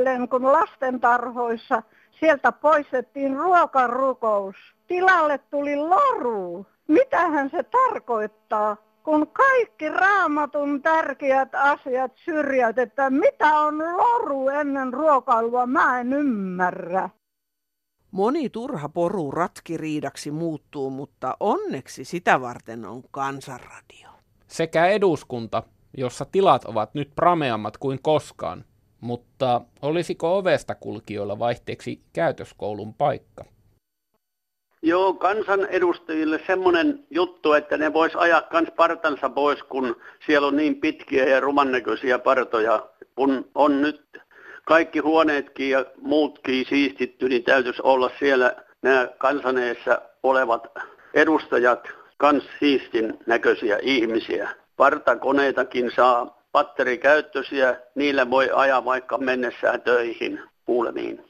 ihmettelen, kun lastentarhoissa sieltä poistettiin ruokarukous. Tilalle tuli loru. Mitähän se tarkoittaa? kun kaikki raamatun tärkeät asiat syrjäytetään, mitä on loru ennen ruokailua, mä en ymmärrä. Moni turha poru ratkiriidaksi muuttuu, mutta onneksi sitä varten on kansanradio. Sekä eduskunta, jossa tilat ovat nyt prameammat kuin koskaan, mutta olisiko ovesta kulkijoilla vaihteeksi käytöskoulun paikka? Joo, kansanedustajille semmoinen juttu, että ne vois ajaa kans partansa pois, kun siellä on niin pitkiä ja rumannäköisiä partoja. Kun on nyt kaikki huoneetkin ja muutkin siistitty, niin täytyisi olla siellä nämä kansaneessa olevat edustajat kans siistin näköisiä ihmisiä. Partakoneitakin saa batterikäyttöisiä, niillä voi ajaa vaikka mennessään töihin kuulemiin.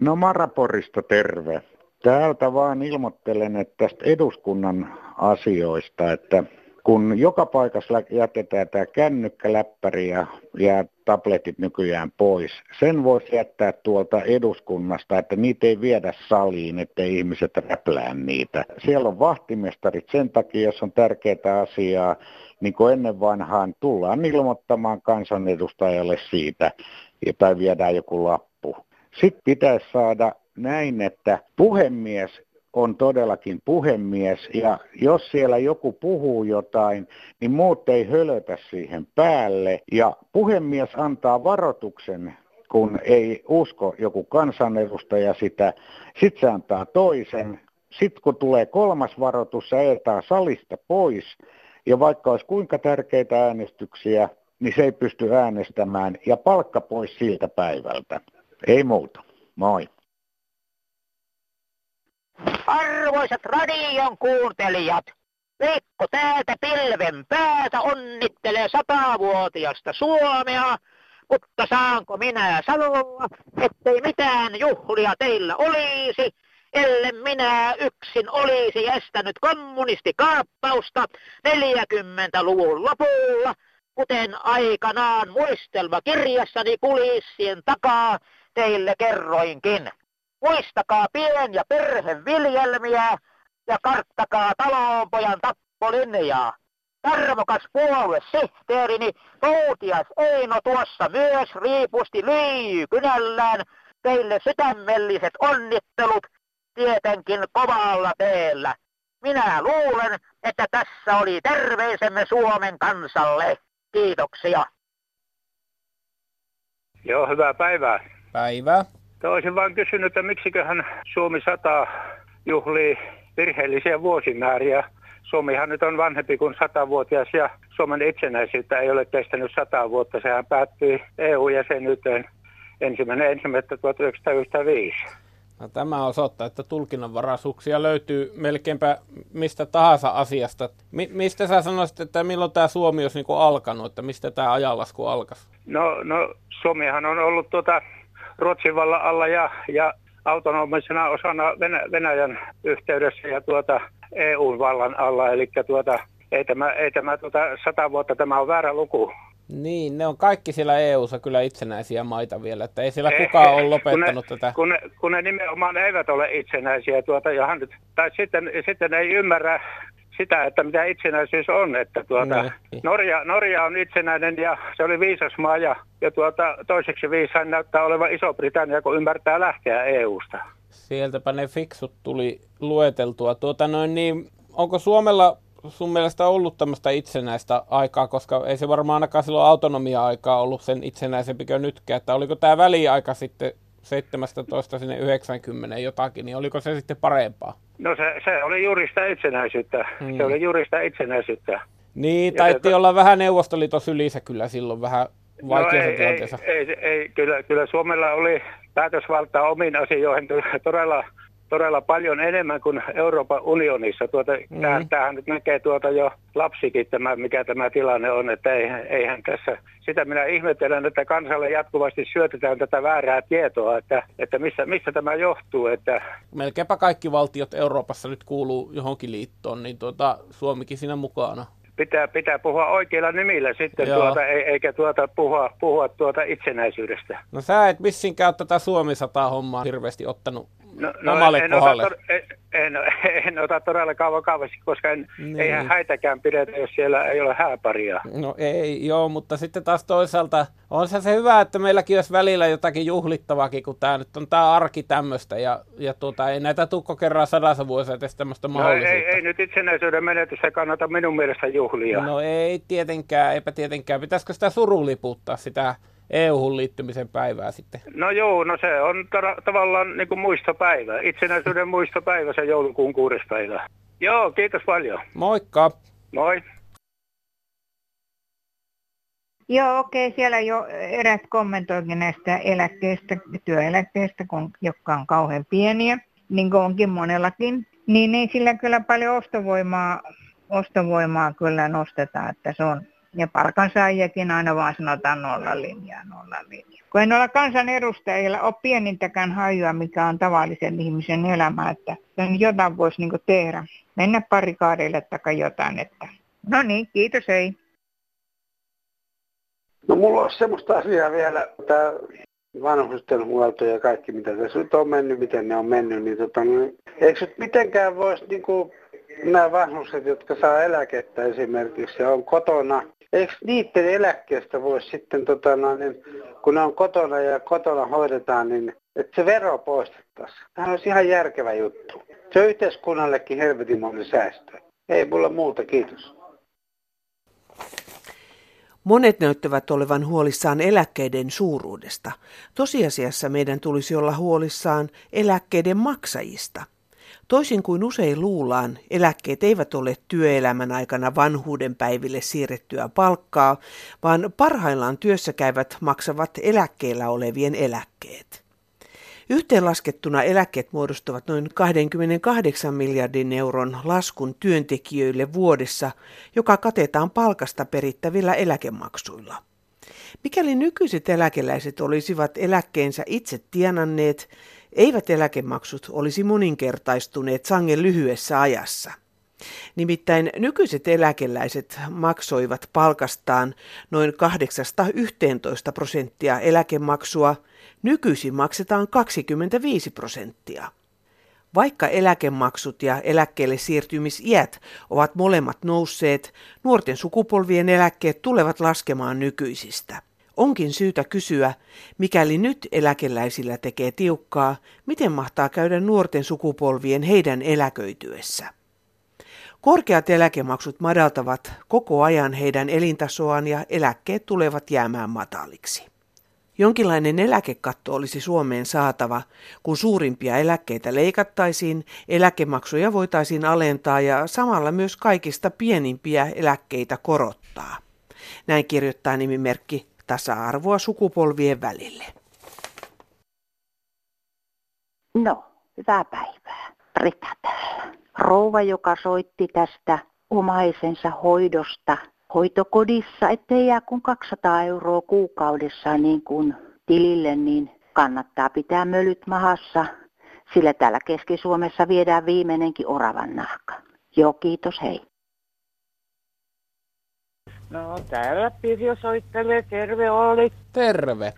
No Maraporista terve. Täältä vaan ilmoittelen, että tästä eduskunnan asioista, että kun joka paikassa jätetään tämä kännykkäläppäri ja jää tabletit nykyään pois, sen voisi jättää tuolta eduskunnasta, että niitä ei viedä saliin, ettei ihmiset räplää niitä. Siellä on vahtimestarit sen takia, jos on tärkeää asiaa, niin kuin ennen vanhaan tullaan ilmoittamaan kansanedustajalle siitä, tai viedään joku lappu. Sitten pitäisi saada näin, että puhemies on todellakin puhemies ja jos siellä joku puhuu jotain, niin muut ei hölötä siihen päälle ja puhemies antaa varoituksen kun ei usko joku kansanedustaja sitä, sitten se antaa toisen, sitten kun tulee kolmas varoitus, se ajetaan salista pois ja vaikka olisi kuinka tärkeitä äänestyksiä, niin se ei pysty äänestämään ja palkka pois siltä päivältä. Ei muuta. Moi. Arvoisat radion kuuntelijat, Veikko täältä pilven päätä onnittelee satavuotiasta Suomea, mutta saanko minä sanoa, ettei mitään juhlia teillä olisi, ellei minä yksin olisi estänyt kommunistikaappausta 40-luvun lopulla, kuten aikanaan muistelmakirjassani kulissien takaa teille kerroinkin. Muistakaa pien- ja perheviljelmiä ja karttakaa talonpojan tappolinjaa. Tarmokas puoluesihteerini Toutias Eino tuossa myös riipusti lyijykynällään teille sydämelliset onnittelut tietenkin kovalla teellä. Minä luulen, että tässä oli terveisemme Suomen kansalle. Kiitoksia. Joo, hyvää päivää. Päivää. Olisin vain kysynyt, että miksiköhän Suomi 100 juhlii virheellisiä vuosimääriä. Suomihan nyt on vanhempi kuin 100-vuotias ja Suomen itsenäisyyttä ei ole kestänyt 100 vuotta. Sehän päättyi EU-jäsenyyteen ensimmäinen ensimmäistä 1995. No, tämä osoittaa, että tulkinnanvaraisuuksia löytyy melkeinpä mistä tahansa asiasta. Mi- mistä sä sanoisit, että milloin tämä Suomi olisi niin alkanut, että mistä tämä ajanlasku alkaisi? No, no Suomihan on ollut tuota Ruotsin vallan alla ja, ja autonomisena osana Venä, Venäjän yhteydessä ja tuota EU-vallan alla. Eli tuota, ei tämä, ei tämä tuota, sata vuotta, tämä on väärä luku. Niin, ne on kaikki siellä EU-ssa kyllä itsenäisiä maita vielä, että ei siellä kukaan ole lopettanut kun ne, tätä. Kun ne, kun ne nimenomaan eivät ole itsenäisiä, tuota, johan nyt, tai sitten, sitten ei ymmärrä sitä, että mitä itsenäisyys on. Että tuota, Niin. Norja, Norja on itsenäinen ja se oli viisas maa ja, ja tuota, toiseksi viisain näyttää olevan Iso-Britannia, kun ymmärtää lähteä EU-sta. Sieltäpä ne fiksut tuli lueteltua. Tuota noin, niin, onko Suomella sun mielestä ollut tämmöistä itsenäistä aikaa, koska ei se varmaan ainakaan silloin autonomia-aikaa ollut sen itsenäisempi kuin nytkään, että oliko tämä väliaika sitten 17 sinne 90 jotakin, niin oliko se sitten parempaa? No se, se oli juuri sitä itsenäisyyttä. Hmm. Se oli juuri sitä itsenäisyyttä. Niin, Ja taitti se- olla vähän Neuvostoliiton sylissä kyllä silloin vähän vaikeassa no ei, ei, tilanteessa. ei, ei, kyllä, kyllä Suomella oli päätösvaltaa omiin asioihin todella, todella paljon enemmän kuin Euroopan unionissa. Tuota, Mm. tämähän, tämähän nyt näkee tuota jo lapsikin, tämä, mikä tämä tilanne on, että eihän, eihän tässä, sitä minä ihmettelen, että kansalle jatkuvasti syötetään tätä väärää tietoa, että, että missä, missä tämä johtuu, että Melkeinpä kaikki valtiot Euroopassa nyt kuuluu johonkin liittoon, niin tuota, Suomikin siinä mukana. pitää, pitää puhua oikeilla nimillä sitten, tuota, eikä tuota puhua, puhua tuota itsenäisyydestä. No sä et missinkään tätä Suomi 100 hommaa hirveästi ottanut No, no en, ota to, en, en, en ota todellakaan vakavasti, koska en, niin. eihän häitäkään pidetä, jos siellä ei ole hääparia. No ei, joo, mutta sitten taas toisaalta on se, se hyvä, että meilläkin olisi välillä jotakin juhlittavaakin, kun tämä nyt on tämä arki tämmöistä, ja, ja tuota, ei näitä tukko kerran sadassa vuosissa edes tämmöistä no, mahdollisuutta. Ei, ei nyt itsenäisyyden menetystä kannata minun mielestä juhlia. No ei tietenkään, eipä tietenkään. Pitäisikö sitä suruliputtaa sitä EU-hun liittymisen päivää sitten? No joo, no se on ta- tavallaan niin kuin muistopäivä. Itsenäisyyden muistopäivä se joulukuun kuudes päivä. Joo, kiitos paljon. Moikka. Moi. Joo, okei, okay. siellä jo erät kommentoikin näistä eläkkeistä, työeläkkeistä, kun, jotka on kauhean pieniä, niin kuin onkin monellakin. Niin ei sillä kyllä paljon ostovoimaa, ostovoimaa kyllä nosteta, että se on ja palkansaajiakin aina vaan sanotaan nolla linjaa, nolla linjaa. Kun en ole kansanedustajilla ole pienintäkään hajua, mikä on tavallisen ihmisen elämä, että jotain voisi niin tehdä. Mennä parikaadeille tai jotain. Että... No niin, kiitos, ei. No mulla on semmoista asiaa vielä, tämä vanhusten huolto ja kaikki, mitä tässä nyt on mennyt, miten ne on mennyt, niin tota, niin, eikö nyt mitenkään voisi niin kuin, nämä vanhukset, jotka saa eläkettä esimerkiksi ja on kotona eikö niiden eläkkeestä voisi sitten, tota, no, niin, kun ne on kotona ja kotona hoidetaan, niin että se vero poistettaisiin. Tämä olisi ihan järkevä juttu. Se on yhteiskunnallekin helvetin moni säästö. Ei mulla muuta, kiitos. Monet näyttävät olevan huolissaan eläkkeiden suuruudesta. Tosiasiassa meidän tulisi olla huolissaan eläkkeiden maksajista. Toisin kuin usein luullaan, eläkkeet eivät ole työelämän aikana vanhuuden päiville siirrettyä palkkaa, vaan parhaillaan työssä käyvät maksavat eläkkeellä olevien eläkkeet. Yhteenlaskettuna eläkkeet muodostavat noin 28 miljardin euron laskun työntekijöille vuodessa, joka katetaan palkasta perittävillä eläkemaksuilla. Mikäli nykyiset eläkeläiset olisivat eläkkeensä itse tienanneet, eivät eläkemaksut olisi moninkertaistuneet sangen lyhyessä ajassa. Nimittäin nykyiset eläkeläiset maksoivat palkastaan noin 8-11 prosenttia eläkemaksua, nykyisin maksetaan 25 prosenttia. Vaikka eläkemaksut ja eläkkeelle siirtymisiät ovat molemmat nousseet, nuorten sukupolvien eläkkeet tulevat laskemaan nykyisistä. Onkin syytä kysyä, mikäli nyt eläkeläisillä tekee tiukkaa, miten mahtaa käydä nuorten sukupolvien heidän eläköityessä. Korkeat eläkemaksut madaltavat koko ajan heidän elintasoaan ja eläkkeet tulevat jäämään mataliksi. Jonkinlainen eläkekatto olisi Suomeen saatava, kun suurimpia eläkkeitä leikattaisiin, eläkemaksuja voitaisiin alentaa ja samalla myös kaikista pienimpiä eläkkeitä korottaa. Näin kirjoittaa nimimerkki tasa-arvoa sukupolvien välille. No, hyvää päivää. Rita täällä. Rouva, joka soitti tästä omaisensa hoidosta hoitokodissa, ettei jää kuin 200 euroa kuukaudessa niin kuin tilille, niin kannattaa pitää mölyt mahassa, sillä täällä Keski-Suomessa viedään viimeinenkin oravan nahka. Joo, kiitos, hei. No täällä Pirjo soittelee, terve Olli. Terve.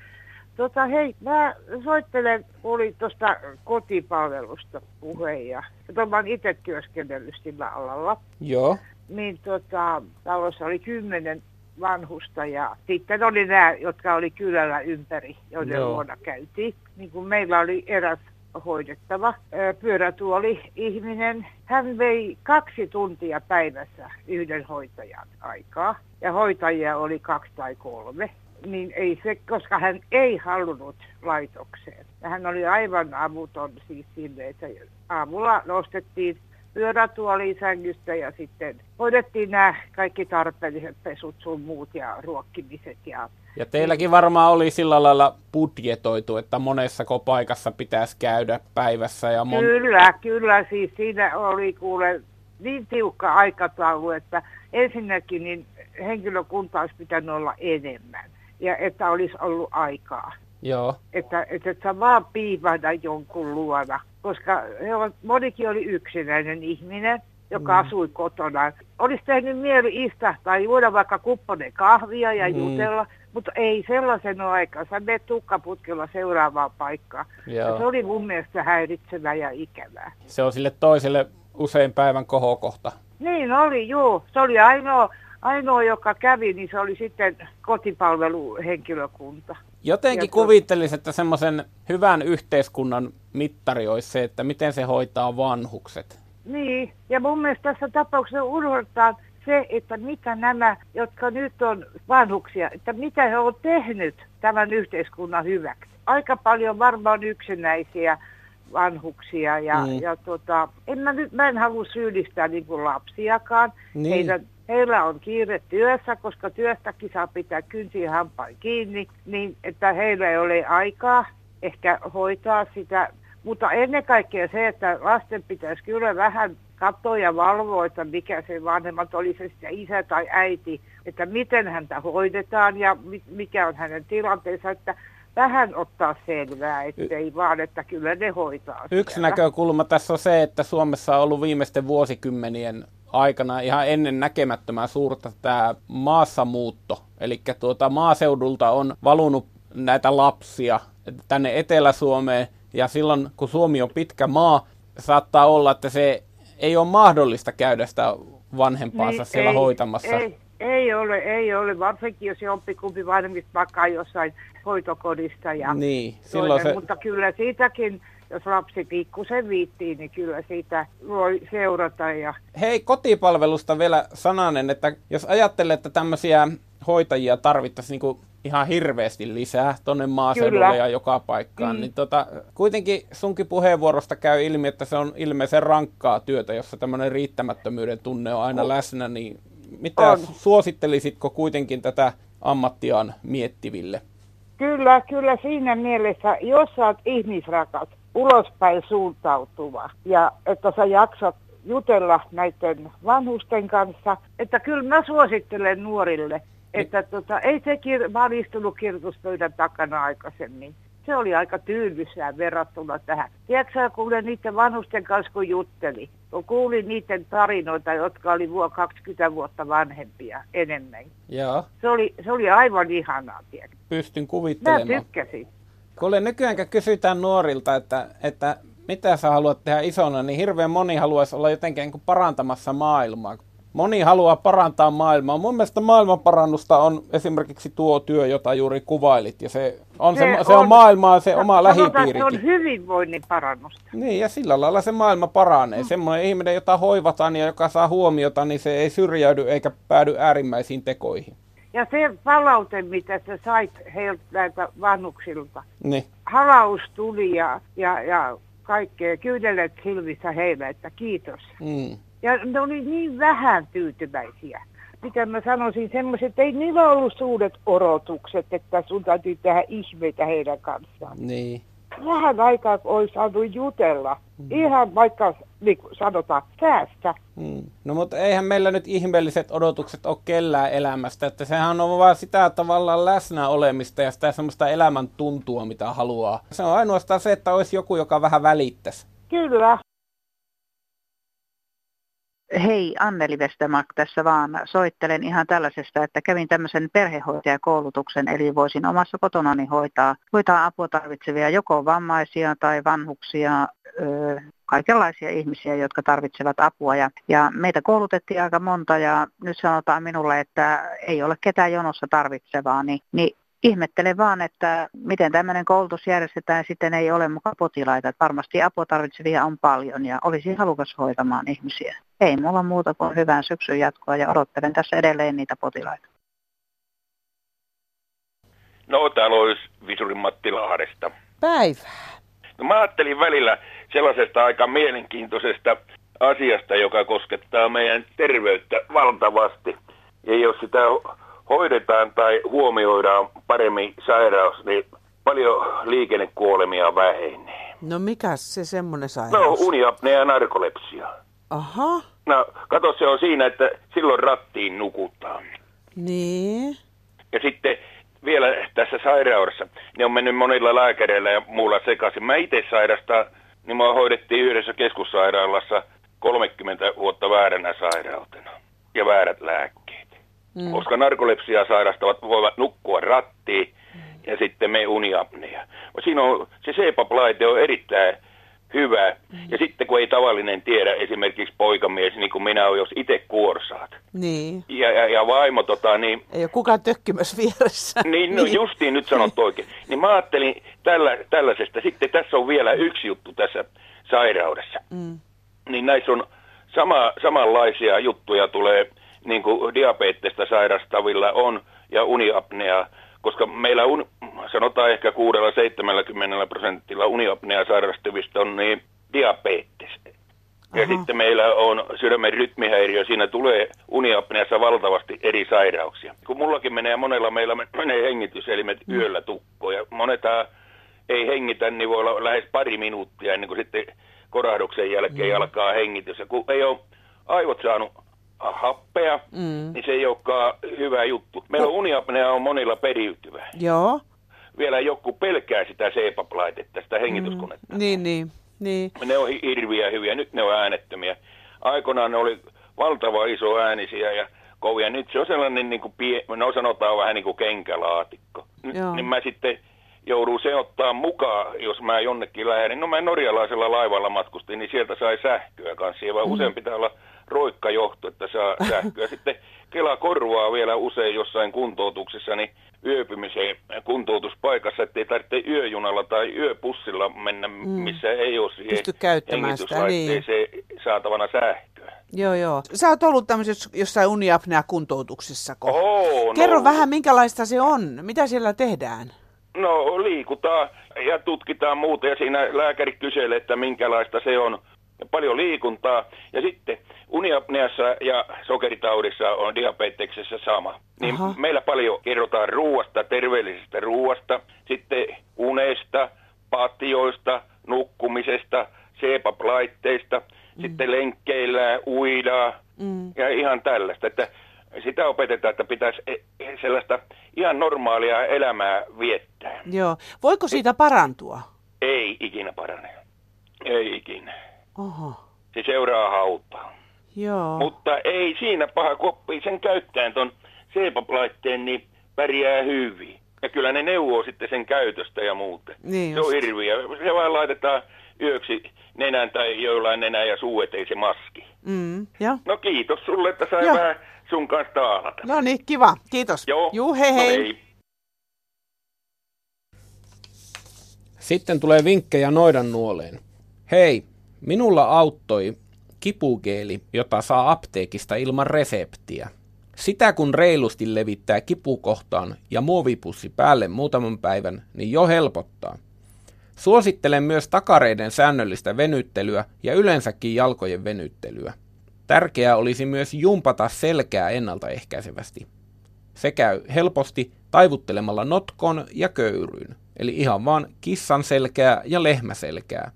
Tota hei, mä soittelen, oli tuosta kotipalvelusta puhe ja mä oon itse työskennellyt sillä alalla. Joo. Niin tota, talossa oli kymmenen vanhusta ja sitten oli nämä, jotka oli kylällä ympäri, joiden Joo. luona käytiin. Niin kuin meillä oli eräs hoidettava pyörätuoli ihminen. Hän vei kaksi tuntia päivässä yhden hoitajan aikaa ja hoitajia oli kaksi tai kolme. Niin ei se, koska hän ei halunnut laitokseen. Hän oli aivan avuton siis sille, että aamulla nostettiin pyörätuoli sängystä ja sitten hoidettiin nämä kaikki tarpeelliset pesut sun muut ja ruokkimiset ja ja teilläkin varmaan oli sillä lailla budjetoitu, että monessako paikassa pitäisi käydä päivässä. Ja mon... Kyllä, kyllä. Siis siinä oli kuule niin tiukka aikataulu, että ensinnäkin niin henkilökunta olisi pitänyt olla enemmän ja että olisi ollut aikaa. Joo. Että, että, että vaan piipahda jonkun luona, koska he ovat, monikin oli yksinäinen ihminen joka mm. asui kotona. Olisi tehnyt mieli istahtaa, juoda vaikka kupponen kahvia ja mm. jutella, mutta ei sellaisen aikansa. Me tukkaputkella seuraavaan paikkaan. Ja se oli mun mielestä häiritsevää ja ikävää. Se on sille toiselle usein päivän kohokohta. Niin oli, juu. Se oli ainoa, ainoa, joka kävi, niin se oli sitten kotipalveluhenkilökunta. Jotenkin kuvittelisi, että semmoisen hyvän yhteiskunnan mittari olisi se, että miten se hoitaa vanhukset. Niin, ja mun mielestä tässä tapauksessa unohtaa se, että mitä nämä, jotka nyt on vanhuksia, että mitä he ovat tehnyt tämän yhteiskunnan hyväksi. Aika paljon varmaan yksinäisiä vanhuksia ja, mm. ja tota, en mä, nyt, mä en halua syyllistää niin kuin lapsiakaan. Niin. Heidän, heillä on kiire työssä, koska työstäkin saa pitää kynsiä hampain kiinni, niin että heillä ei ole aikaa ehkä hoitaa sitä. Mutta ennen kaikkea se, että lasten pitäisi kyllä vähän katsoa ja valvoa, että mikä se vanhemmat oli se sitten isä tai äiti, että miten häntä hoidetaan ja mikä on hänen tilanteensa, että vähän ottaa selvää, ettei vaan, että kyllä ne hoitaa. Yksi siellä. näkökulma tässä on se, että Suomessa on ollut viimeisten vuosikymmenien aikana ihan ennen näkemättömän suurta tämä maassamuutto. Eli tuota, maaseudulta on valunut näitä lapsia tänne Etelä-Suomeen, ja silloin kun Suomi on pitkä maa, saattaa olla, että se ei ole mahdollista käydä sitä vanhempaansa niin, siellä ei, hoitamassa. Ei, ei ole, ei ole, varsinkin jos jompikumpi vanhemmista makaa jossain hoitokodista. Ja niin, silloin se... Mutta kyllä siitäkin, jos lapsi pikkusen viittii, niin kyllä siitä voi seurata. Ja... Hei, kotipalvelusta vielä sananen, että jos ajattelee, että tämmöisiä hoitajia tarvittaisiin niin ihan hirveästi lisää tuonne maaseudulle Kyllä. ja joka paikkaan. Mm. Niin tota, kuitenkin sunkin puheenvuorosta käy ilmi, että se on ilmeisen rankkaa työtä, jossa tämmöinen riittämättömyyden tunne on aina on. läsnä. Niin mitä on. suosittelisitko kuitenkin tätä ammattiaan miettiville? Kyllä, kyllä siinä mielessä, jos sä oot ihmisrakas, ulospäin suuntautuva ja että sä jaksat jutella näiden vanhusten kanssa, että kyllä mä suosittelen nuorille, että tota, ei se kir- mä olin istunut kirjoituspöydän takana aikaisemmin. Se oli aika tyylysää verrattuna tähän. Tiedätkö kuulen niiden vanhusten kanssa, kun jutteli. Kun kuulin niiden tarinoita, jotka oli vuo 20 vuotta vanhempia enemmän. Joo. Se oli, se oli aivan ihanaa, tiedätkö? Pystyn kuvittelemaan. Mä tykkäsin. Kuule, nykyään kysytään nuorilta, että, että mitä sä haluat tehdä isona, niin hirveän moni haluaisi olla jotenkin niin parantamassa maailmaa moni haluaa parantaa maailmaa. Mun mielestä maailmanparannusta on esimerkiksi tuo työ, jota juuri kuvailit. Ja se on, se, se, on, se on maailmaa, se oma lähipiirikin. Se on hyvinvoinnin parannusta. Niin, ja sillä lailla se maailma paranee. Mm. Semmoinen ihminen, jota hoivataan ja joka saa huomiota, niin se ei syrjäydy eikä päädy äärimmäisiin tekoihin. Ja se palaute, mitä sä sait heiltä näiltä vanhuksilta. Niin. Halaus tuli ja, ja, ja kaikkea. Kyydelet hilvissä heille, että kiitos. Mm. Ja ne oli niin vähän tyytyväisiä. Mitä mä sanoisin, semmoiset, että ei niillä ollut suuret odotukset, että sun täytyy tehdä ihmeitä heidän kanssaan. Niin. Vähän aikaa olisi saanut jutella. Mm. Ihan vaikka niin kuin sanotaan, säästä. Mm. No mutta eihän meillä nyt ihmeelliset odotukset ole kellään elämästä. Että sehän on vaan sitä tavallaan läsnä olemista ja sitä semmoista elämän tuntua, mitä haluaa. Se on ainoastaan se, että olisi joku, joka vähän välittäisi. Kyllä. Hei, Anneli Westermark tässä vaan. Soittelen ihan tällaisesta, että kävin tämmöisen perhehoitajakoulutuksen, eli voisin omassa kotonani hoitaa, hoitaa apua tarvitsevia joko vammaisia tai vanhuksia, ö, kaikenlaisia ihmisiä, jotka tarvitsevat apua. Ja, ja meitä koulutettiin aika monta ja nyt sanotaan minulle, että ei ole ketään jonossa tarvitsevaa, niin, niin ihmettelen vaan, että miten tämmöinen koulutus järjestetään, sitten ei ole mukaan potilaita. Että varmasti apua tarvitsevia on paljon ja olisi halukas hoitamaan ihmisiä. Ei mulla muuta kuin hyvää syksyn jatkoa ja odottelen tässä edelleen niitä potilaita. No, täällä olisi Visurin Matti Lahdesta. Päivää. No, mä ajattelin välillä sellaisesta aika mielenkiintoisesta asiasta, joka koskettaa meidän terveyttä valtavasti. Ja jos sitä hoidetaan tai huomioidaan paremmin sairaus, niin paljon liikennekuolemia vähenee. No mikä se semmoinen sairaus? No uniapnea ja narkolepsia. Aha. No kato se on siinä, että silloin rattiin nukutaan. Niin. Ja sitten vielä tässä sairaudessa, niin on mennyt monilla lääkäreillä ja muulla sekaisin. Mä itse sairastaa, niin mua hoidettiin yhdessä keskussairaalassa 30 vuotta vääränä sairautena ja väärät lääkkeet. Mm. Koska narkolepsia sairastavat voivat nukkua rattiin ja sitten me uniapnea. Siinä on, se CPAP-laite on erittäin hyvä. Mm. Ja sitten kun ei tavallinen tiedä, esimerkiksi poikamies, niin kuin minä olen, jos itse kuorsaat. Niin. Ja, ja, ja vaimo tota, niin... Ei ole kukaan tökkimässä vieressä. Niin, no niin. justiin nyt sanot oikein. Niin mä ajattelin tällä, tällaisesta. Sitten tässä on vielä yksi juttu tässä sairaudessa. Mm. Niin näissä on sama, samanlaisia juttuja tulee, niin kuin diabeettista sairastavilla on, ja uniapnea koska meillä un, sanotaan ehkä 6-70 prosentilla uniapnea sairastavista on niin diabetes. Ja Aha. sitten meillä on sydämen rytmihäiriö, siinä tulee uniapneassa valtavasti eri sairauksia. Kun mullakin menee, monella meillä menee hengityselimet mm. yöllä tukkoon ja moneta ei hengitä, niin voi olla lähes pari minuuttia ennen kuin sitten korahduksen jälkeen mm. alkaa hengitys. Ja kun ei ole aivot saanut happea, mm. niin se ei olekaan hyvä juttu. Meillä on uniapnea on monilla periytyvä. Joo. Vielä joku pelkää sitä CPAP-laitetta, sitä hengityskonetta. Mm. Niin, niin, niin. Ne on hirviä hyviä, nyt ne on äänettömiä. Aikoinaan ne oli valtava iso äänisiä ja kovia. Nyt se on sellainen, niin kuin pie, no sanotaan vähän niin kuin kenkälaatikko. Nyt, niin mä sitten joudun se ottaa mukaan, jos mä jonnekin lähden. No mä norjalaisella laivalla matkustin, niin sieltä sai sähköä kanssa. Ja mm. usein pitää olla roikkajohto, että saa sähköä. Sitten Kela korvaa vielä usein jossain kuntoutuksessa niin yöpymiseen kuntoutuspaikassa, ettei tarvitse yöjunalla tai yöpussilla mennä, mm. missä ei ole siihen Pysty käyttämään sitä, niin. saatavana sähköä. Joo, joo. Sä oot ollut tämmöisessä jossain uniapnea kuntoutuksessa. Oh, Kerro no. vähän, minkälaista se on. Mitä siellä tehdään? No liikutaan ja tutkitaan muuta ja siinä lääkäri kyselee, että minkälaista se on paljon liikuntaa. Ja sitten uniapneassa ja sokeritaudissa on diabeteksessä sama. Niin Aha. meillä paljon kerrotaan ruuasta, terveellisestä ruuasta, sitten unesta, patioista, nukkumisesta, CPAP-laitteista, mm. sitten lenkkeillä, uidaa mm. ja ihan tällaista. Että sitä opetetaan, että pitäisi e, e, sellaista ihan normaalia elämää viettää. Joo. Voiko siitä parantua? Ei ikinä parane. Ei ikinä. Oho. Se seuraa hautaa. Joo. Mutta ei siinä paha, koppi sen käyttäen ton CPAP-laitteen, niin pärjää hyvin. Ja kyllä ne neuvoo sitten sen käytöstä ja muuta. Niin se on hirviä. Se vaan laitetaan yöksi nenän tai jollain nenä ja suu, ettei se maski. Mm, ja. No kiitos sulle, että sai ja. vähän sun kanssa taalata. No niin, kiva. Kiitos. Joo. Juu, hei hei. No, hei. Sitten tulee vinkkejä noidan nuoleen. Hei, Minulla auttoi kipugeeli, jota saa apteekista ilman reseptiä. Sitä kun reilusti levittää kipukohtaan ja muovipussi päälle muutaman päivän, niin jo helpottaa. Suosittelen myös takareiden säännöllistä venyttelyä ja yleensäkin jalkojen venyttelyä. Tärkeää olisi myös jumpata selkää ennaltaehkäisevästi. Se käy helposti taivuttelemalla notkon ja köyryyn, eli ihan vaan kissan selkää ja lehmäselkää.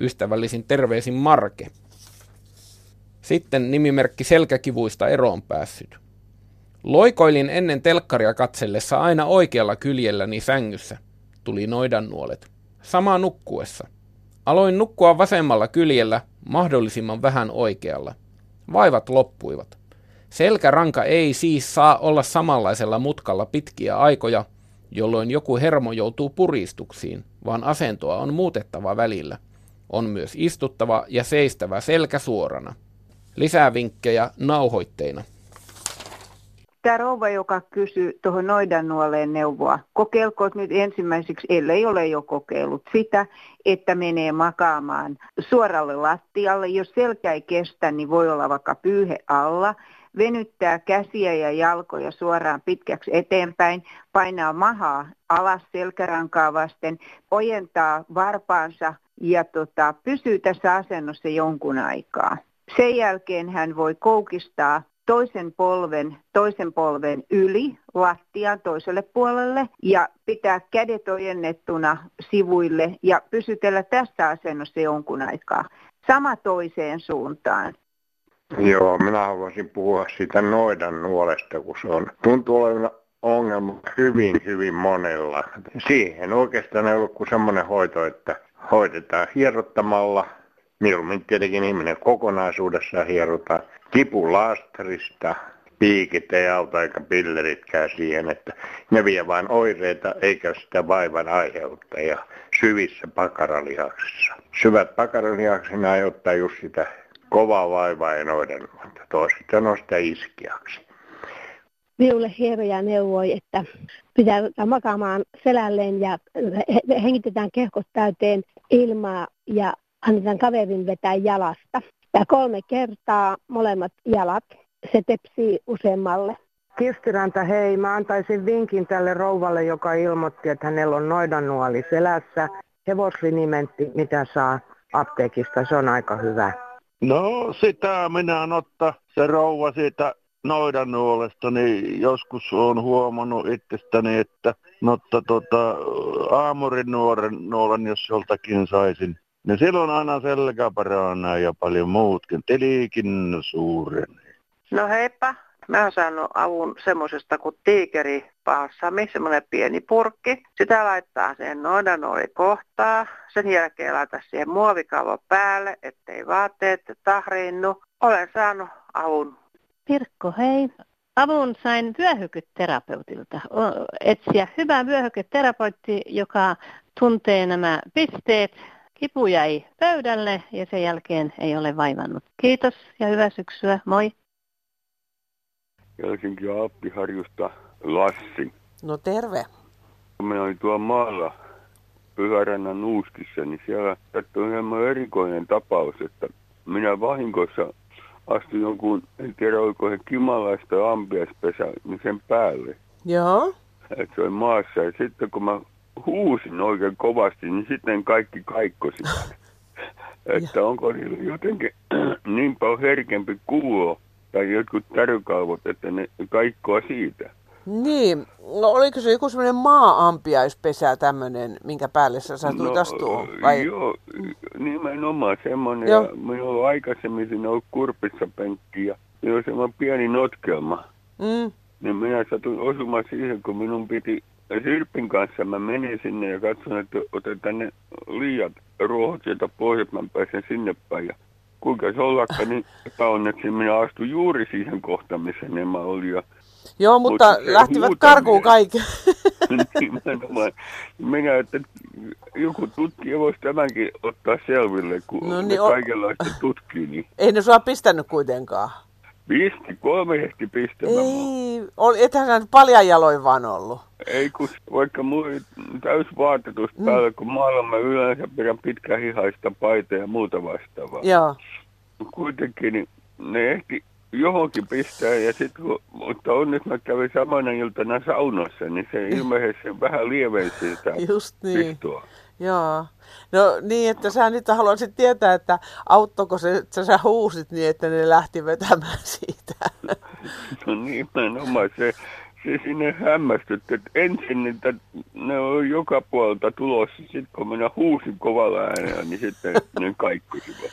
Ystävällisin terveisin Marke. Sitten nimimerkki selkäkivuista eroon päässyt. Loikoilin ennen telkkaria katsellessa aina oikealla kyljelläni sängyssä. Tuli noidan nuolet. Sama nukkuessa. Aloin nukkua vasemmalla kyljellä, mahdollisimman vähän oikealla. Vaivat loppuivat. Selkäranka ei siis saa olla samanlaisella mutkalla pitkiä aikoja, jolloin joku hermo joutuu puristuksiin, vaan asentoa on muutettava välillä – on myös istuttava ja seistävä selkä suorana. Lisää vinkkejä nauhoitteina. Tämä rouva, joka kysyy tuohon noidannuoleen neuvoa, kokeilkoot nyt ensimmäiseksi, ellei ole jo kokeillut sitä, että menee makaamaan suoralle lattialle. Jos selkä ei kestä, niin voi olla vaikka pyyhe alla. Venyttää käsiä ja jalkoja suoraan pitkäksi eteenpäin, painaa mahaa alas selkärankaa vasten, ojentaa varpaansa ja tota, pysyy tässä asennossa jonkun aikaa. Sen jälkeen hän voi koukistaa toisen polven, toisen polven yli lattian toiselle puolelle ja pitää kädet ojennettuna sivuille ja pysytellä tässä asennossa jonkun aikaa. Sama toiseen suuntaan. Joo, minä haluaisin puhua siitä noidan nuolesta, kun se on, tuntuu olevan ongelma hyvin, hyvin monella. Siihen oikeastaan ei ollut kuin semmoinen hoito, että hoidetaan hierottamalla Mieluummin tietenkin ihminen kokonaisuudessaan hierotaan. Kipulaasterista, piikit ei auta eikä pilleritkään siihen, että ne vie vain oireita eikä sitä vaivan aiheutta ja syvissä pakaralihaksissa. Syvät pakaralihaksina aiheuttaa just sitä kovaa vaivaa ja noiden, mutta toiset sanoo sitä iskiaksi. Minulle hieroja neuvoi, että pitää makaamaan selälleen ja hengitetään kehkot täyteen ilmaa ja annetaan kaverin vetää jalasta. Ja kolme kertaa molemmat jalat se tepsii useammalle. Kistiranta, hei, mä antaisin vinkin tälle rouvalle, joka ilmoitti, että hänellä on noidanuoli selässä. Hevoslinimentti, mitä saa apteekista, se on aika hyvä. No sitä minä en ottaa se rouva siitä noidanuolesta, niin joskus on huomannut itsestäni, että mutta tota, aamurin nuoren nuolen, jos joltakin saisin, niin silloin aina selkä paranee ja paljon muutkin. Telikin suuren. No heippa, mä oon saanut avun semmoisesta kuin tiikeri palsami, semmoinen pieni purkki. Sitä laittaa siihen noidanuoli kohtaa. Sen jälkeen laita siihen muovikavo päälle, ettei vaatteet tahriinnu. Olen saanut avun. Pirkko, hei. Avun sain vyöhyketerapeutilta. Etsiä hyvä vyöhyketerapeutti, joka tuntee nämä pisteet. Kipu jäi pöydälle ja sen jälkeen ei ole vaivannut. Kiitos ja hyvää syksyä. Moi. Helsinki Alppiharjusta Lassi. No terve. Minä olin tuolla maalla Pyhärannan Nuuskissa, niin siellä sattui hieman erikoinen tapaus, että minä vahingossa astuin jonkun, en tiedä oliko he kimalaista ampiaspesä, niin sen päälle. Joo. Että se oli maassa ja sitten kun mä huusin oikein kovasti, niin sitten kaikki kaikkosivat. että onko niillä jotenkin niin paljon herkempi kuulo tai jotkut tärykalvot, että ne kaikkoa siitä. Niin, no oliko se joku semmoinen maa-ampiaispesä tämmöinen, minkä päälle sä satuit no, astua? Vai? Joo, nimenomaan semmoinen. Joo. Minulla on aikaisemmin siinä ollut kurpissa penkki ja se on semmoinen pieni notkelma. Mm. Niin minä satuin osumaan siihen, kun minun piti Sirpin kanssa mä menin sinne ja katson, että otetaan ne liiat ruohot sieltä pois, että mä pääsen sinne päin. Ja kuinka se ollakaan, niin epäonneksi minä astuin juuri siihen kohtaan, missä nämä oli. Ja, Joo, mutta, mutta lähtivät karkuun kaikki. Nimenomaan. Minä, että joku tutkija voisi tämänkin ottaa selville, kun no niin, ne kaikenlaista tutkii. Niin. Ei ne sua pistänyt kuitenkaan. Pisti, kolme ehti pistämään. Ei, ol, ethän sä paljon jaloin vaan ollut. Ei, kun vaikka mulla oli täys vaatetus mm. päällä, kun maalla mä yleensä pidän pitkähihaista paita ja muuta vastaavaa. Joo. Kuitenkin niin ne ehti johonkin pistää ja sitten mutta onneksi mä kävin samana iltana saunassa, niin se ilmeisesti vähän lievensi sitä Just niin. pistoa. Joo. No niin, että sä nyt haluaisit tietää, että auttoiko se, että sä huusit niin, että ne lähti vetämään siitä. No nimenomaan se, se sinne hämmästytti, että ensin niitä, ne on joka puolelta tulossa, sitten kun minä huusin kovalla äänellä, niin sitten ne kaikkuisivat.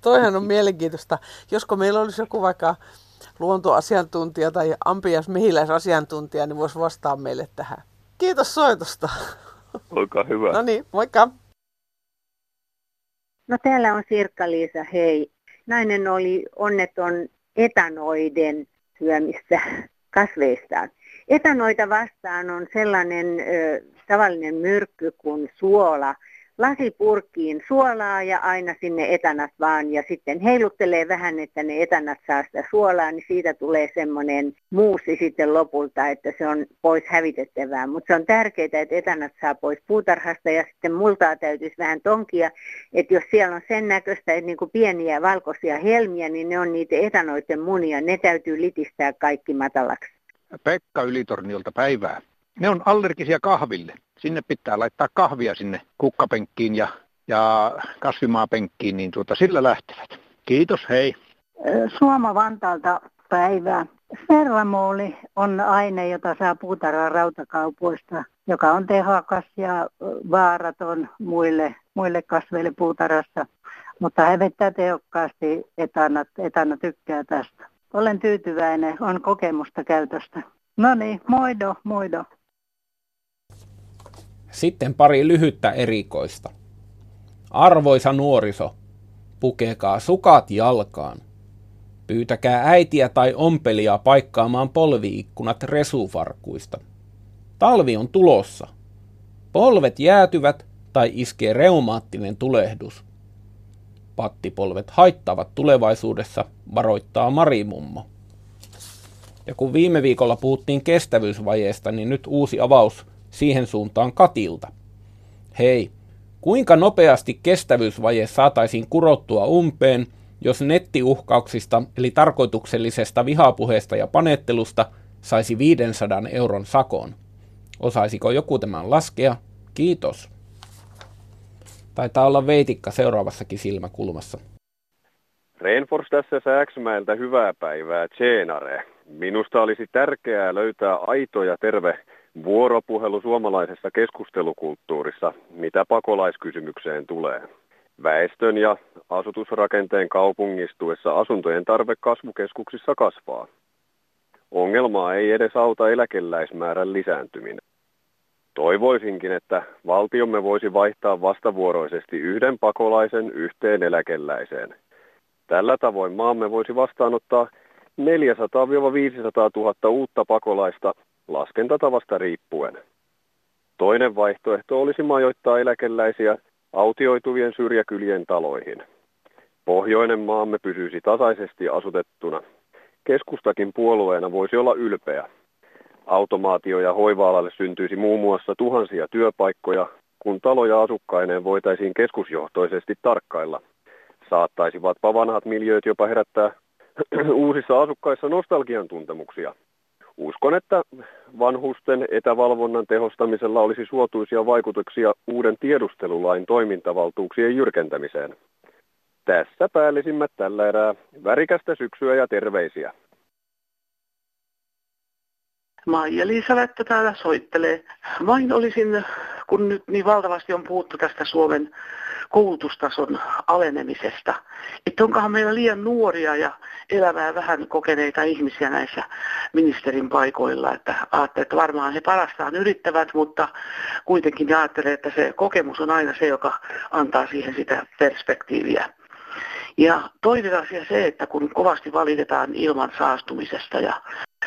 Toihan on mielenkiintoista. Josko meillä olisi joku vaikka luontoasiantuntija tai ampias mehiläisasiantuntija, niin voisi vastaa meille tähän. Kiitos soitosta. Olkaa hyvä. No niin, moikka. No täällä on Sirkka-Liisa, hei. Nainen oli onneton etanoiden syömistä kasveistaan. Etanoita vastaan on sellainen ö, tavallinen myrkky kuin suola, lasipurkkiin suolaa ja aina sinne etanat vaan ja sitten heiluttelee vähän, että ne etanat saa sitä suolaa, niin siitä tulee semmoinen muusi sitten lopulta, että se on pois hävitettävää. Mutta se on tärkeää, että etanat saa pois puutarhasta ja sitten multaa täytyisi vähän tonkia, että jos siellä on sen näköistä, että niin kuin pieniä valkoisia helmiä, niin ne on niitä etanoiden munia, ne täytyy litistää kaikki matalaksi. Pekka Ylitorniolta päivää. Ne on allergisia kahville sinne pitää laittaa kahvia sinne kukkapenkkiin ja, ja kasvimaapenkkiin, niin tuota, sillä lähtevät. Kiitos, hei. Suoma Vantaalta päivää. Ferramooli on aine, jota saa puutarhaa rautakaupoista, joka on tehokas ja vaaraton muille, muille kasveille puutarhassa, mutta hävettää tehokkaasti etanat. Etana tykkää tästä. Olen tyytyväinen, on kokemusta käytöstä. No niin, moido, moido. Sitten pari lyhyttä erikoista. Arvoisa nuoriso, Pukekaa sukat jalkaan. Pyytäkää äitiä tai ompelia paikkaamaan polviikkunat resufarkuista. Talvi on tulossa. Polvet jäätyvät tai iskee reumaattinen tulehdus. Pattipolvet haittavat tulevaisuudessa, varoittaa Marimummo. Ja kun viime viikolla puhuttiin kestävyysvajeesta, niin nyt uusi avaus siihen suuntaan Katilta. Hei, kuinka nopeasti kestävyysvaje saataisiin kurottua umpeen, jos nettiuhkauksista eli tarkoituksellisesta vihapuheesta ja panettelusta saisi 500 euron sakon? Osaisiko joku tämän laskea? Kiitos. Taitaa olla veitikka seuraavassakin silmäkulmassa. Reinfors tässä Sääksmäeltä hyvää päivää, Tsenare. Minusta olisi tärkeää löytää aito ja terve vuoropuhelu suomalaisessa keskustelukulttuurissa, mitä pakolaiskysymykseen tulee. Väestön ja asutusrakenteen kaupungistuessa asuntojen tarve kasvukeskuksissa kasvaa. Ongelmaa ei edes auta eläkeläismäärän lisääntyminen. Toivoisinkin, että valtiomme voisi vaihtaa vastavuoroisesti yhden pakolaisen yhteen eläkeläiseen. Tällä tavoin maamme voisi vastaanottaa 400-500 000 uutta pakolaista laskentatavasta riippuen. Toinen vaihtoehto olisi majoittaa eläkeläisiä autioituvien syrjäkylien taloihin. Pohjoinen maamme pysyisi tasaisesti asutettuna. Keskustakin puolueena voisi olla ylpeä. Automaatio- ja hoiva-alalle syntyisi muun muassa tuhansia työpaikkoja, kun taloja asukkaineen voitaisiin keskusjohtoisesti tarkkailla. Saattaisivatpa vanhat miljööt jopa herättää uusissa asukkaissa nostalgian tuntemuksia. Uskon, että vanhusten etävalvonnan tehostamisella olisi suotuisia vaikutuksia uuden tiedustelulain toimintavaltuuksien jyrkentämiseen. Tässä päällisimmät tällä erää. Värikästä syksyä ja terveisiä. Maija-Liisa Lättö täällä soittelee. Vain olisin, kun nyt niin valtavasti on puhuttu tästä Suomen koulutustason alenemisesta, että onkohan meillä liian nuoria ja elämää vähän kokeneita ihmisiä näissä ministerin paikoilla, että ajattelee, että varmaan he parastaan yrittävät, mutta kuitenkin ajattelee, että se kokemus on aina se, joka antaa siihen sitä perspektiiviä. Ja toinen asia se, että kun kovasti valitetaan ilman saastumisesta ja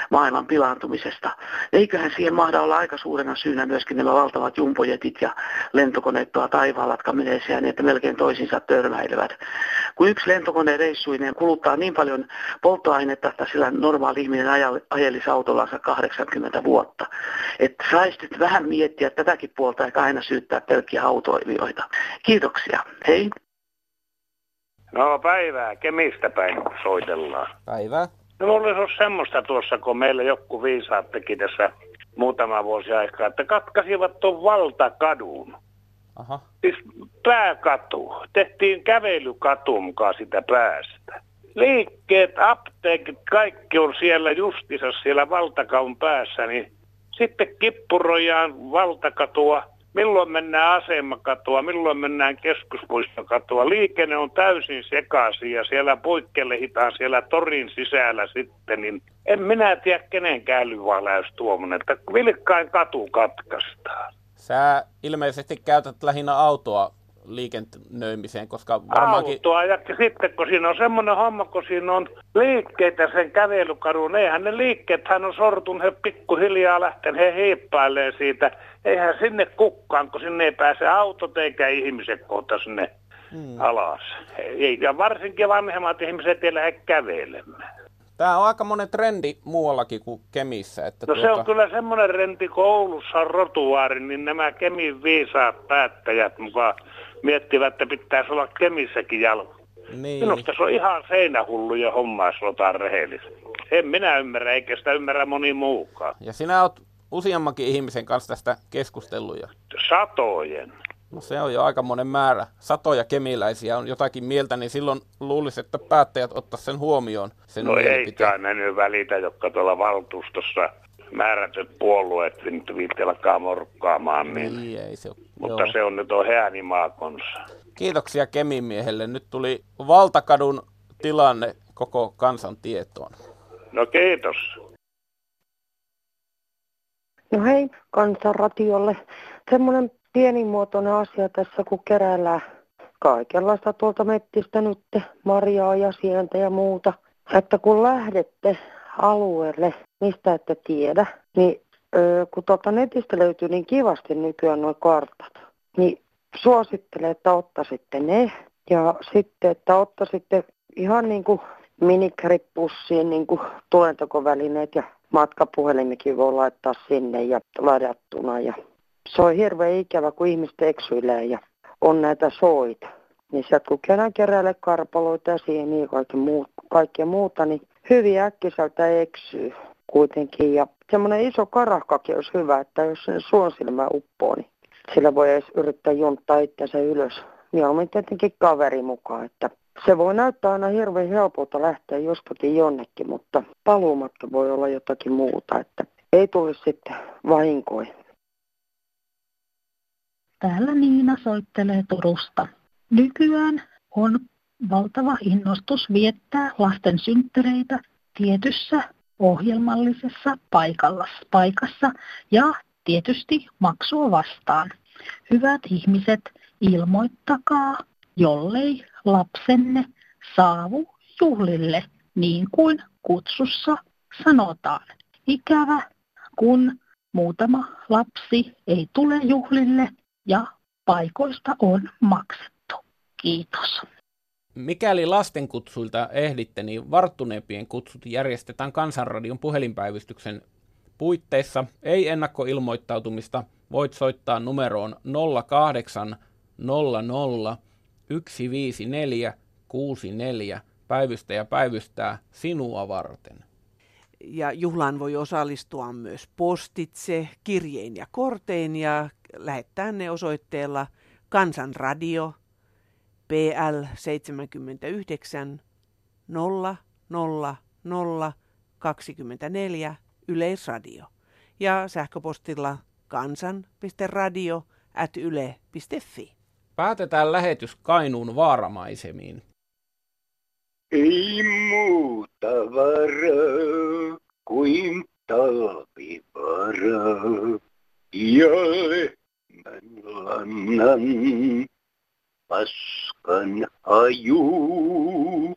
maailman pilaantumisesta. Eiköhän siihen mahda olla aika suurena syynä myöskin nämä valtavat jumpojetit ja lentokoneet tuolla taivaalla, jotka menee siellä niin, että melkein toisinsa törmäilevät. Kun yksi lentokone reissuinen kuluttaa niin paljon polttoainetta, että sillä normaali ihminen ajelisi autollansa 80 vuotta. Että saisi nyt vähän miettiä tätäkin puolta eikä aina syyttää pelkkiä autoilijoita. Kiitoksia. Hei. No päivää, Kemistä päin soitellaan. Päivää. No olisi ollut semmoista tuossa, kun meillä joku viisaat teki tässä muutama vuosi aikaa, että katkaisivat tuon valtakadun. Aha. Siis pääkatu. Tehtiin kävelykatu mukaan sitä päästä. Liikkeet, apteekit, kaikki on siellä justissa siellä valtakaun päässä, niin sitten kippuroidaan valtakatua – milloin mennään asemakatua, milloin mennään keskuspuistokatua. Liikenne on täysin sekaisin ja siellä poikkelehitaan siellä torin sisällä sitten, niin en minä tiedä kenenkään älyvaläys tuommoinen, että vilkkain katu katkaistaan. Sä ilmeisesti käytät lähinnä autoa liikennöimiseen, koska varmaankin... Autoa, ja sitten kun siinä on semmoinen homma, kun siinä on liikkeitä sen kävelykadun, eihän ne liikkeet, hän on sortun, he pikkuhiljaa lähten, he heippailee siitä. Eihän sinne kukkaan, kun sinne ei pääse autot eikä ihmiset kohta sinne hmm. alas. Ei, ja varsinkin vanhemmat ihmiset ei lähde kävelemään. Tämä on aika monen trendi muuallakin kuin Kemissä. Että no tuota... se on kyllä semmoinen rendi koulussa rotuaari, niin nämä Kemin viisaat päättäjät mukaan miettivät, että pitäisi olla Kemissäkin jalko. Niin. Minusta se on ihan seinähulluja hommaa, jos otan rehellisesti. En minä ymmärrä, eikä sitä ymmärrä moni muukaan. Ja sinä olet useammankin ihmisen kanssa tästä keskusteluja. Satojen. No se on jo aika monen määrä. Satoja kemiläisiä on jotakin mieltä, niin silloin luulisi, että päättäjät ottaa sen huomioon. Sen no ei ne nyt välitä, jotka tuolla valtuustossa määrätyt puolueet viitti alkaa morkkaamaan. Niin, niin ei se ole. Mutta Joo. se on nyt on hääni maakonsa. Kiitoksia Kemimiehelle. Nyt tuli Valtakadun tilanne koko kansan tietoon. No kiitos. No hei kansanratiolle. Semmoinen pienimuotoinen asia tässä, kun keräällä kaikenlaista tuolta mettistä nyt, marjaa ja sientä ja muuta. Että kun lähdette alueelle, mistä ette tiedä, niin ö, kun tuolta netistä löytyy niin kivasti nykyään nuo kartat, niin suosittelen, että ottaisitte ne ja sitten, että ottaisitte ihan niin kuin minikärippussiin niin kuin tulentokovälineet ja matkapuhelimikin voi laittaa sinne ja ladattuna. Ja se on hirveän ikävä, kun ihmiset eksyilee ja on näitä soita. Niin sieltä kun kerran keräilee karpaloita ja siihen niin kaikkea, muu, kaikkea muuta, niin hyvin äkkiseltä eksyy kuitenkin. Ja semmoinen iso karahkakin olisi hyvä, että jos sen suon silmä uppoo, niin sillä voi edes yrittää junttaa itsensä ylös. Mieluummin tietenkin kaveri mukaan, että se voi näyttää aina hirveän helpolta lähteä jostakin jonnekin, mutta paluumatka voi olla jotakin muuta, että ei tulisi sitten vahinkoja. Täällä Niina soittelee Turusta. Nykyään on valtava innostus viettää lasten synttäreitä tietyssä ohjelmallisessa paikassa ja tietysti maksua vastaan. Hyvät ihmiset, ilmoittakaa, jollei lapsenne saavu juhlille, niin kuin kutsussa sanotaan. Ikävä, kun muutama lapsi ei tule juhlille ja paikoista on maksettu. Kiitos. Mikäli lastenkutsuilta ehditte, niin varttuneempien kutsut järjestetään Kansanradion puhelinpäivystyksen puitteissa. Ei ennakkoilmoittautumista. Voit soittaa numeroon 0800 154 64. Päivystäjä päivystää sinua varten. Ja juhlaan voi osallistua myös postitse, kirjein ja kortein ja lähettää ne osoitteella Kansanradio PL 79 000 24 Yleisradio ja sähköpostilla kansan.radio at yle.fi. Päätetään lähetys Kainuun vaaramaisemiin. Ei muuta varaa kuin talvivaraa. Ja lehmän lannan Paskın you.